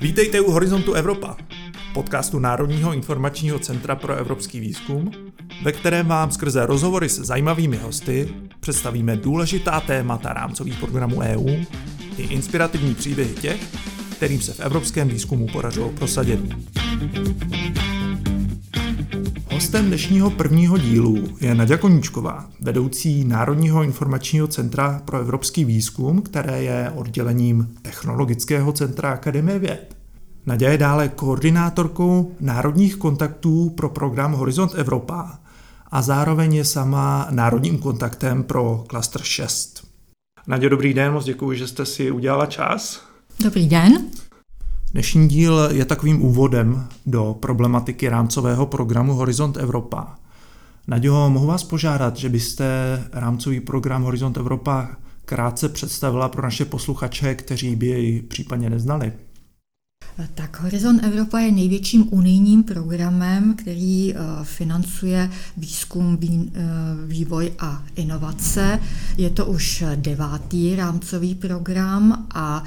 Vítejte u Horizontu Evropa, podcastu Národního informačního centra pro evropský výzkum, ve kterém vám skrze rozhovory se zajímavými hosty představíme důležitá témata rámcových programů EU i inspirativní příběhy těch, kterým se v evropském výzkumu podařilo prosadit. Hostem dnešního prvního dílu je Nadia Koníčková, vedoucí Národního informačního centra pro evropský výzkum, které je oddělením Technologického centra Akademie věd. Nadia je dále koordinátorkou národních kontaktů pro program Horizont Evropa a zároveň je sama národním kontaktem pro Cluster 6. Nadia, dobrý den, moc děkuji, že jste si udělala čas. Dobrý den. Dnešní díl je takovým úvodem do problematiky rámcového programu Horizont Evropa. Naděho, mohu vás požádat, že byste rámcový program Horizont Evropa krátce představila pro naše posluchače, kteří by jej případně neznali? Tak Horizon Evropa je největším unijním programem, který eh, financuje výzkum, eh, vývoj a inovace. Je to už devátý rámcový program a eh,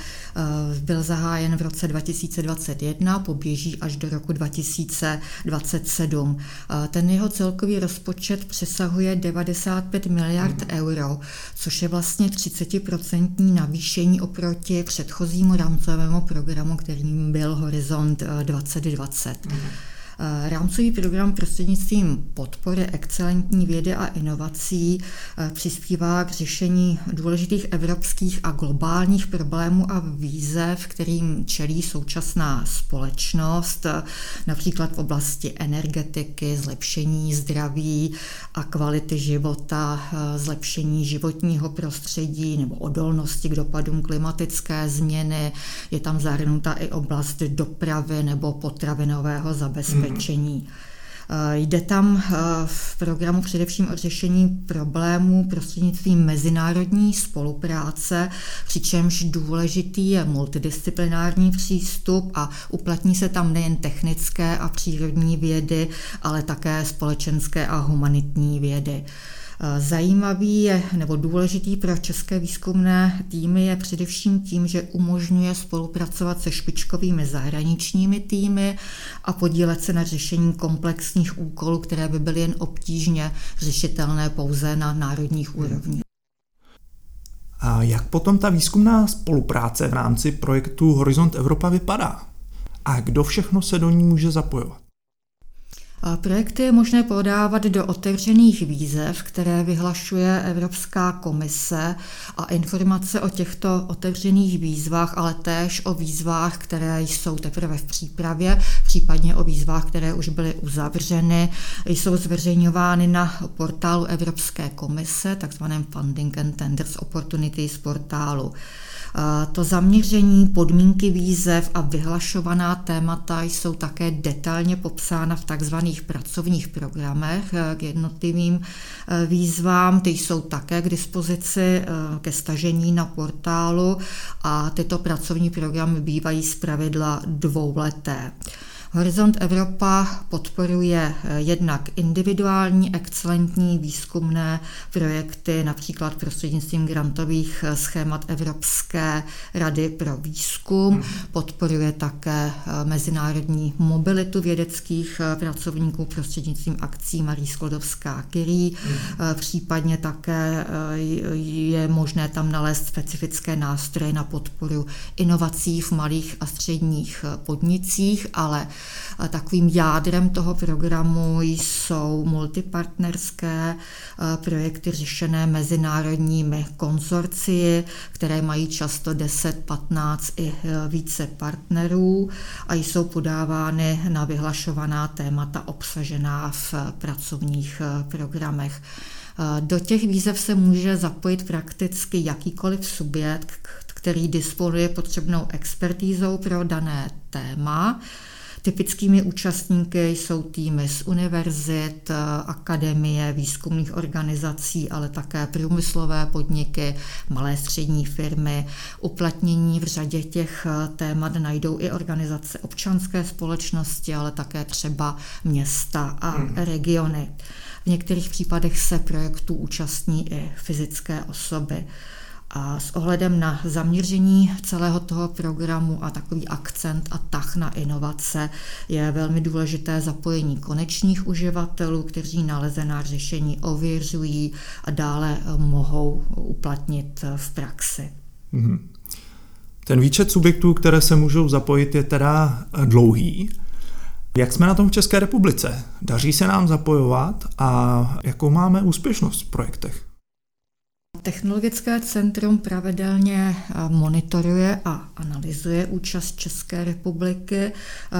byl zahájen v roce 2021, poběží až do roku 2027. Ten jeho celkový rozpočet přesahuje 95 miliard euro, což je vlastně 30% navýšení oproti předchozímu rámcovému programu, kterým byl byl Horizont 2020. Eh, mm. Eh, rámcový program prostřednictvím podpory excelentní vědy a inovací eh, přispívá k řešení důležitých evropských a globálních problémů a výzev, kterým čelí současná společnost, eh, například v oblasti energetiky, zlepšení zdraví a kvality života, zlepšení životního prostředí nebo odolnosti k dopadům klimatické změny. Je tam zahrnuta i oblast dopravy nebo potravinového zabezpečení zabezpečení. Eh, jde tam eh, v programu především o řešení problémů prostřednictvím mezinárodní spolupráce, přičemž důležitý je multidisciplinární přístup a uplatní se tam nejen technické a přírodní vědy, ale také společenské a humanitní vědy. Zajímavý je, nebo důležitý pro české výzkumné týmy je především tím, že umožňuje spolupracovat se špičkovými zahraničními týmy a podílet se na řešení komplexních úkolů, které by byly jen obtížně řešitelné pouze na národních úrovních. A jak potom ta výzkumná spolupráce v rámci projektu Horizont Evropa vypadá? A kdo všechno se do ní může zapojovat? Projekty je možné podávat do otevřených výzev, které vyhlašuje Evropská komise a informace o těchto otevřených výzvách, ale též o výzvách, které jsou teprve v přípravě, případně o výzvách, které už byly uzavřeny, jsou zveřejňovány na portálu Evropské komise, takzvaném Funding and Tenders Opportunities portálu. To zaměření, podmínky výzev a vyhlašovaná témata jsou také detailně popsána v takzvaných pracovních programech eh, k jednotlivým eh, výzvám. Ty jsou také k dispozici eh, ke stažení na portálu a tyto pracovní programy bývají zpravidla dvouleté. Horizont Evropa podporuje eh, jednak individuální excelentní výzkumné projekty, například prostřednictvím grantových eh, schémat Evropské rady pro výzkum. Mhm. Podporuje také eh, mezinárodní mobilitu vědeckých pracovníků prostřednictvím akcí Marie Sklodovská Curie. Mhm. Případně také je možné tam nalézt specifické nástroje na podporu inovací v malých a středních podnicích, ale Takovým jádrem toho programu jsou multipartnerské eh, projekty řešené mezinárodními konzorcii, které mají často 10, 15 i eh, více partnerů a jsou podávány na vyhlašovaná témata obsažená v pracovních eh, programech. Do těch výzev se může zapojit prakticky jakýkoliv subjekt, který disponuje potřebnou expertízou pro dané téma. Typickými účastníky jsou týmy z univerzit, akademie, výzkumných organizací, ale také průmyslové podniky, malé střední firmy. Uplatnění v řadě těch témat najdou i organizace občanské společnosti, ale také třeba města a hmm. regiony. V některých případech se projektů účastní i fyzické osoby. A s ohledem na zaměření celého toho programu a takový akcent a tah na inovace je velmi důležité zapojení konečných uživatelů, kteří nalezená řešení ověřují a dále mohou uplatnit v praxi. Mm-hmm. Ten výčet subjektů, které se můžou zapojit, je teda dlouhý. Jak jsme na tom v České republice? Daří se nám zapojovat a jakou máme úspěšnost v projektech? Technologické centrum pravidelně monitoruje a analyzuje účast České republiky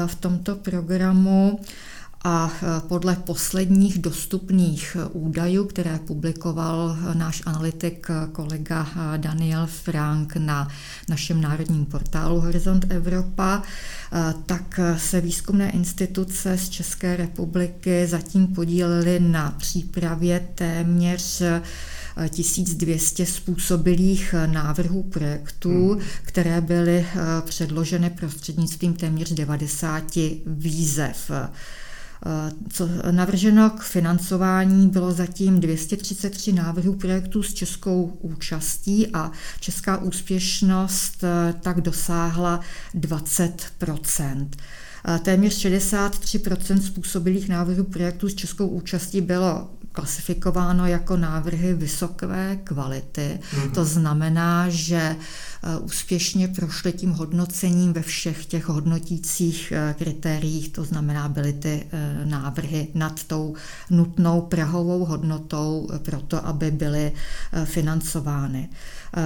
v tomto programu a e, podle posledních dostupných údajů, které publikoval náš analytik kolega Daniel Frank na našem národním portálu Horizont Evropa, tak se výzkumné instituce z České republiky zatím podílely na přípravě téměř 1200 způsobilých návrhů projektů, hmm. které byly předloženy prostřednictvím téměř 90 výzev. Co navrženo k financování bylo zatím 233 návrhů projektů s českou účastí a česká úspěšnost eh, tak dosáhla 20 Téměř 63% způsobilých návrhů projektů s českou účastí bylo klasifikováno jako návrhy vysoké kvality. Mm-hmm. To znamená, že eh, úspěšně prošly tím hodnocením ve všech těch hodnotících eh, kritériích, to znamená, byly ty eh, návrhy nad tou nutnou prahovou hodnotou pro to, aby byly financovány.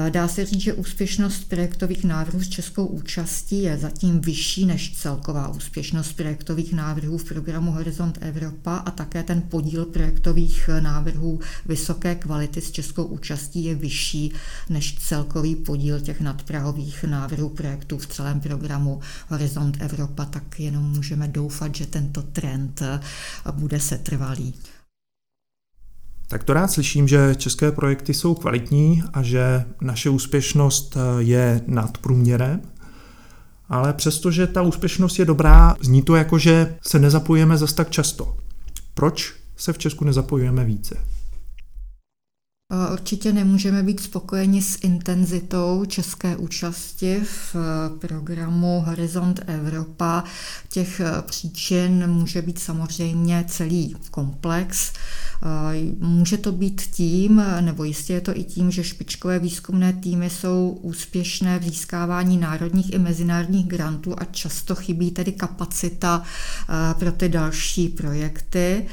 Dá se říct, že úspěšnost projektových návrhů s českou účastí je zatím vyšší než celková úspěšnost projektových návrhů v programu Horizont Evropa a také ten podíl projektových návrhů vysoké kvality s českou účastí je vyšší než celkový podíl těch nadprahových návrhů projektů v celém programu Horizont Evropa, tak jenom můžeme doufat, že tento trend bude setrvalý. Tak to rád slyším, že české projekty jsou kvalitní a že naše úspěšnost eh, je nad průměrem, ale přestože ta úspěšnost je dobrá, zní to jako, že se nezapojujeme zas tak často. Proč se v Česku nezapojujeme více? Určitě nemůžeme být spokojeni s intenzitou české účasti v programu Horizont Evropa. Těch příčin může být samozřejmě celý komplex. Může to být tím, nebo jistě je to i tím, že špičkové výzkumné týmy jsou úspěšné v získávání národních i mezinárodních grantů a často chybí tedy kapacita pro ty další projekty.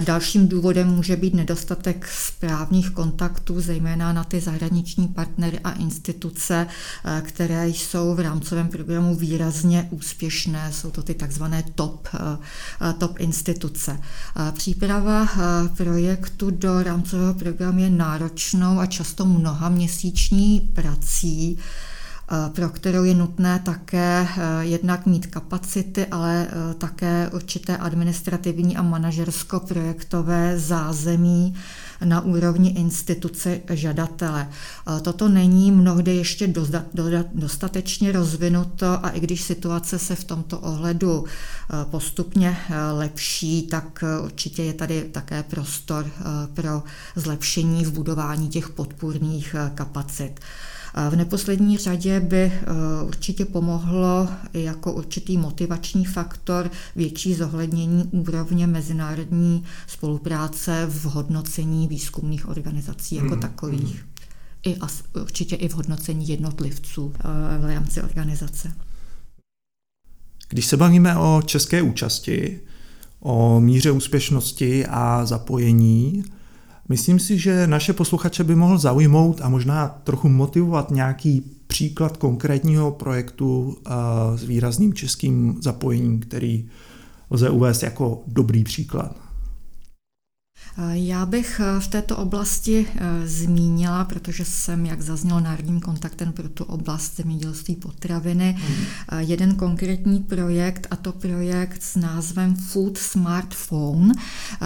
Dalším důvodem může být nedostatek správných kontaktů, zejména na ty zahraniční partnery a instituce, které jsou v rámcovém programu výrazně úspěšné. Jsou to ty takzvané top, top instituce. Příprava projektu do rámcového programu je náročnou a často mnoha měsíční prací, eh, pro kterou je nutné také eh, jednak mít kapacity, ale eh, také určité administrativní a manažersko-projektové zázemí na úrovni instituce žadatele. Toto není mnohdy ještě dostatečně rozvinuto a i když situace se v tomto ohledu postupně lepší, tak určitě je tady také prostor pro zlepšení v budování těch podpůrných kapacit. V neposlední řadě by eh, určitě pomohlo jako určitý motivační faktor větší zohlednění úrovně mezinárodní spolupráce v hodnocení výzkumných organizací jako hmm. takových. I a určitě i v hodnocení jednotlivců eh, v rámci organizace. Když se bavíme o české účasti, o míře úspěšnosti a zapojení, Myslím si, že naše posluchače by mohl zaujmout a možná trochu motivovat nějaký příklad konkrétního projektu eh, s výrazným českým zapojením, který lze uvést jako dobrý příklad. Já bych eh, v této oblasti eh, zmínila, protože jsem, jak zazněl, národním kontaktem pro tu oblast zemědělství potraviny, mm. jeden konkrétní projekt, a to projekt s názvem Food Smartphone,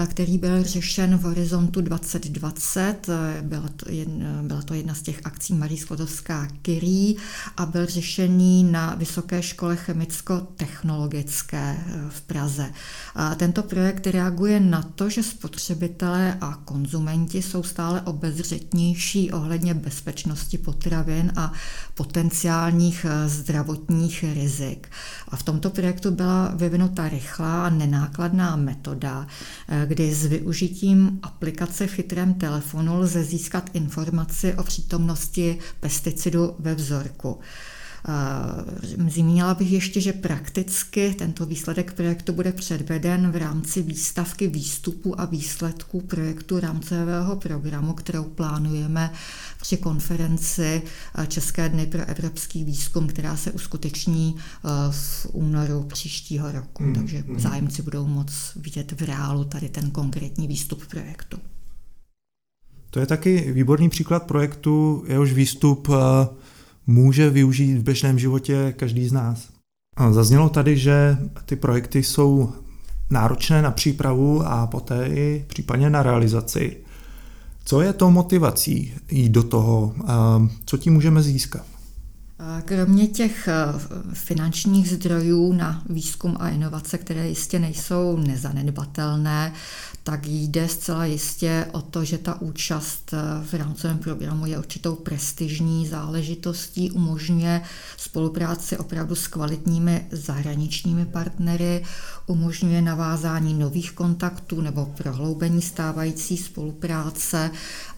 který byl řešen v horizontu 2020. Byla to, jedna, byla to jedna z těch akcí Marie Sklodovská Curie a byl řešený na Vysoké škole chemicko-technologické v Praze. A tento projekt reaguje na to, že spotřebitel spotřebitelé a konzumenti jsou stále obezřetnější ohledně bezpečnosti potravin a potenciálních eh, zdravotních rizik. A v tomto projektu byla vyvinuta rychlá a nenákladná metoda, eh, kdy s využitím aplikace v chytrém telefonu lze získat informaci o přítomnosti pesticidu ve vzorku. Zmínila bych ještě, že prakticky tento výsledek projektu bude předveden v rámci výstavky výstupů a výsledků projektu rámcového programu, kterou plánujeme při konferenci České dny pro evropský výzkum, která se uskuteční v únoru příštího roku. Hmm. Takže hmm. zájemci budou moc vidět v reálu tady ten konkrétní výstup projektu. To je taky výborný příklad projektu, jehož výstup může využít v běžném životě každý z nás. Zaznělo tady, že ty projekty jsou náročné na přípravu a poté i případně na realizaci. Co je to motivací jít do toho? Co tím můžeme získat? Kromě těch eh, finančních zdrojů na výzkum a inovace, které jistě nejsou nezanedbatelné, tak jde zcela jistě o to, že ta účast eh, v rámcovém programu je určitou prestižní záležitostí, umožňuje spolupráci opravdu s kvalitními zahraničními partnery, umožňuje navázání nových kontaktů nebo prohloubení stávající spolupráce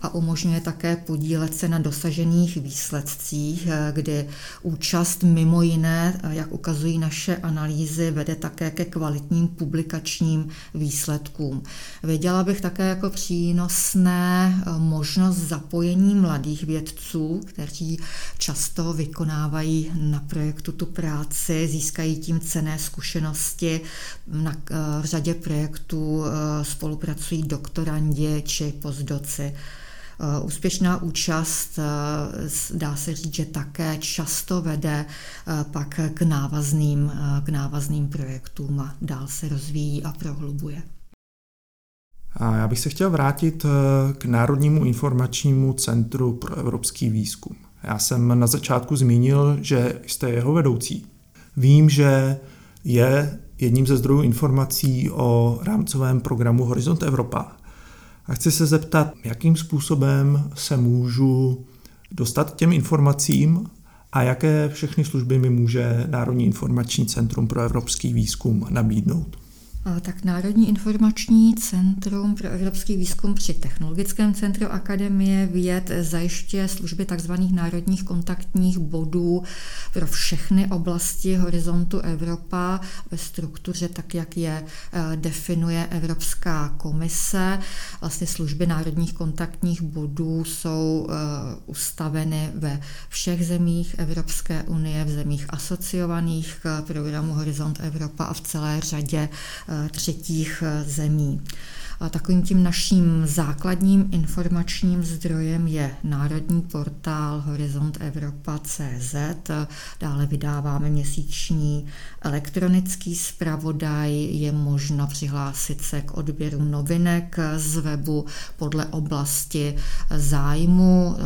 a umožňuje také podílet se na dosažených výsledcích, eh, kdy účast mimo jiné, eh, jak ukazují naše analýzy, vede také ke kvalitním publikačním výsledkům. Věděla bych také jako přínosné eh, možnost zapojení mladých vědců, kteří často vykonávají na projektu tu práci, získají tím cené zkušenosti. Na řadě projektů spolupracují doktorandi či pozdoci. Eh, úspěšná účast, eh, dá se říct, že také často vede eh, pak k návazným, k návazným projektům a dál se rozvíjí a prohlubuje. A já bych se chtěl vrátit k Národnímu informačnímu centru pro evropský výzkum. Já jsem na začátku zmínil, že jste jeho vedoucí. Vím, že je jedním ze zdrojů informací o rámcovém programu Horizont Evropa. A chci se zeptat, jakým způsobem se můžu dostat k těm informacím a jaké všechny služby mi může Národní informační centrum pro evropský výzkum nabídnout. Tak Národní informační centrum pro evropský výzkum při Technologickém centru Akademie věd zajišťuje služby tzv. národních kontaktních bodů pro všechny oblasti horizontu Evropa ve struktuře tak, jak je eh, definuje Evropská komise. Vlastně služby národních kontaktních bodů jsou eh, ustaveny ve všech zemích Evropské unie, v zemích asociovaných k programu Horizont Evropa a v celé řadě třetích eh, zemí. A takovým tím naším základním informačním zdrojem je národní portál Horizont Evropa CZ. Dále vydáváme měsíční elektronický zpravodaj. Je možno přihlásit se k odběru novinek z webu podle oblasti zájmu.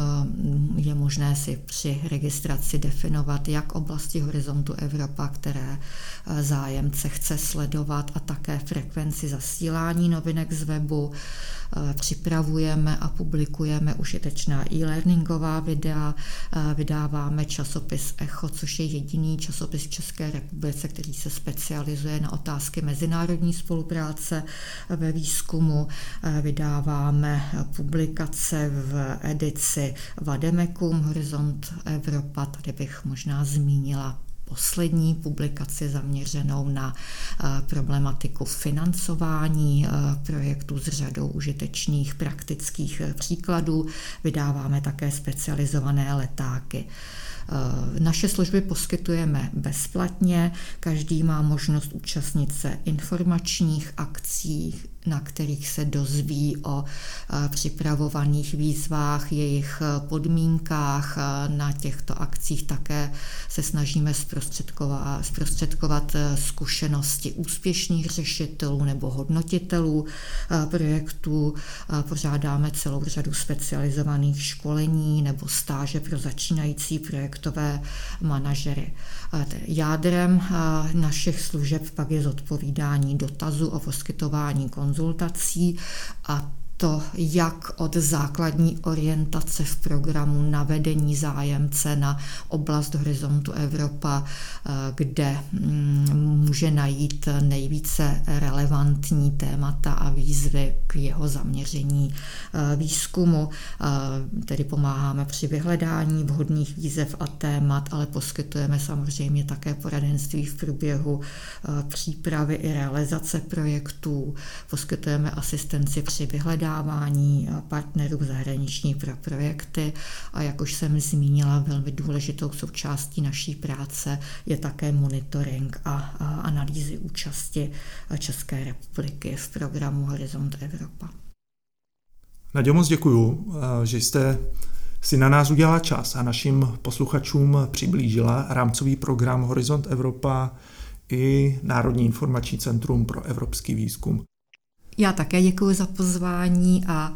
Je možné si při registraci definovat, jak oblasti Horizontu Evropa, které zájemce chce sledovat a také frekvenci zasílání novinek z webu. Eh, připravujeme a publikujeme užitečná e-learningová videa, eh, vydáváme časopis Echo, což je jediný časopis v České republice, který se specializuje na otázky mezinárodní spolupráce ve výzkumu. Eh, vydáváme publikace v edici Vademekum Horizont Evropa, tady bych možná zmínila poslední publikaci zaměřenou na eh, problematiku financování eh, projektů s řadou užitečných praktických eh, příkladů. Vydáváme také specializované letáky. Naše služby poskytujeme bezplatně, každý má možnost účastnit se informačních akcí, na kterých se dozví o připravovaných výzvách, jejich podmínkách. Na těchto akcích také se snažíme zprostředkovat, zprostředkovat zkušenosti úspěšných řešitelů nebo hodnotitelů projektů. Pořádáme celou řadu specializovaných školení nebo stáže pro začínající projektové manažery. Jádrem našich služeb pak je zodpovídání dotazů o poskytování konzultací a to, jak od základní orientace v programu na vedení zájemce na oblast horizontu Evropa, eh, kde mm, může najít nejvíce relevantní témata a výzvy k jeho zaměření eh, výzkumu. Eh, tedy pomáháme při vyhledání vhodných výzev a témat, ale poskytujeme samozřejmě také poradenství v průběhu přípravy i realizace projektů. Poskytujeme asistenci při vyhledání vyhledávání partnerů zahraniční pro projekty a jak už jsem zmínila, velmi důležitou součástí naší práce je také monitoring a, analýzy účasti České republiky v programu Horizont Evropa. Nadějo, moc děkuju, že jste si na nás udělala čas a našim posluchačům přiblížila rámcový program Horizont Evropa i Národní informační centrum pro evropský výzkum. Já také děkuji za pozvání a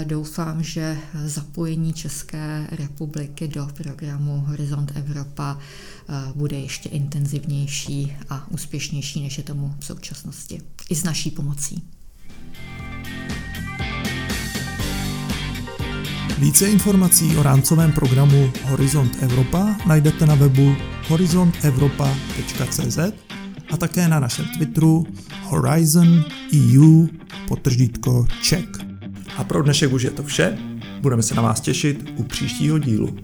e, doufám, že zapojení České republiky do programu Horizont Evropa e, bude ještě intenzivnější a úspěšnější, než je tomu v současnosti. I s naší pomocí. Více informací o rámcovém programu Horizont Evropa najdete na webu horizontevropa.cz a také na našem Twitteru Horizon EU potržítko Czech. A pro dnešek už je to vše. Budeme se na vás těšit u příštího dílu.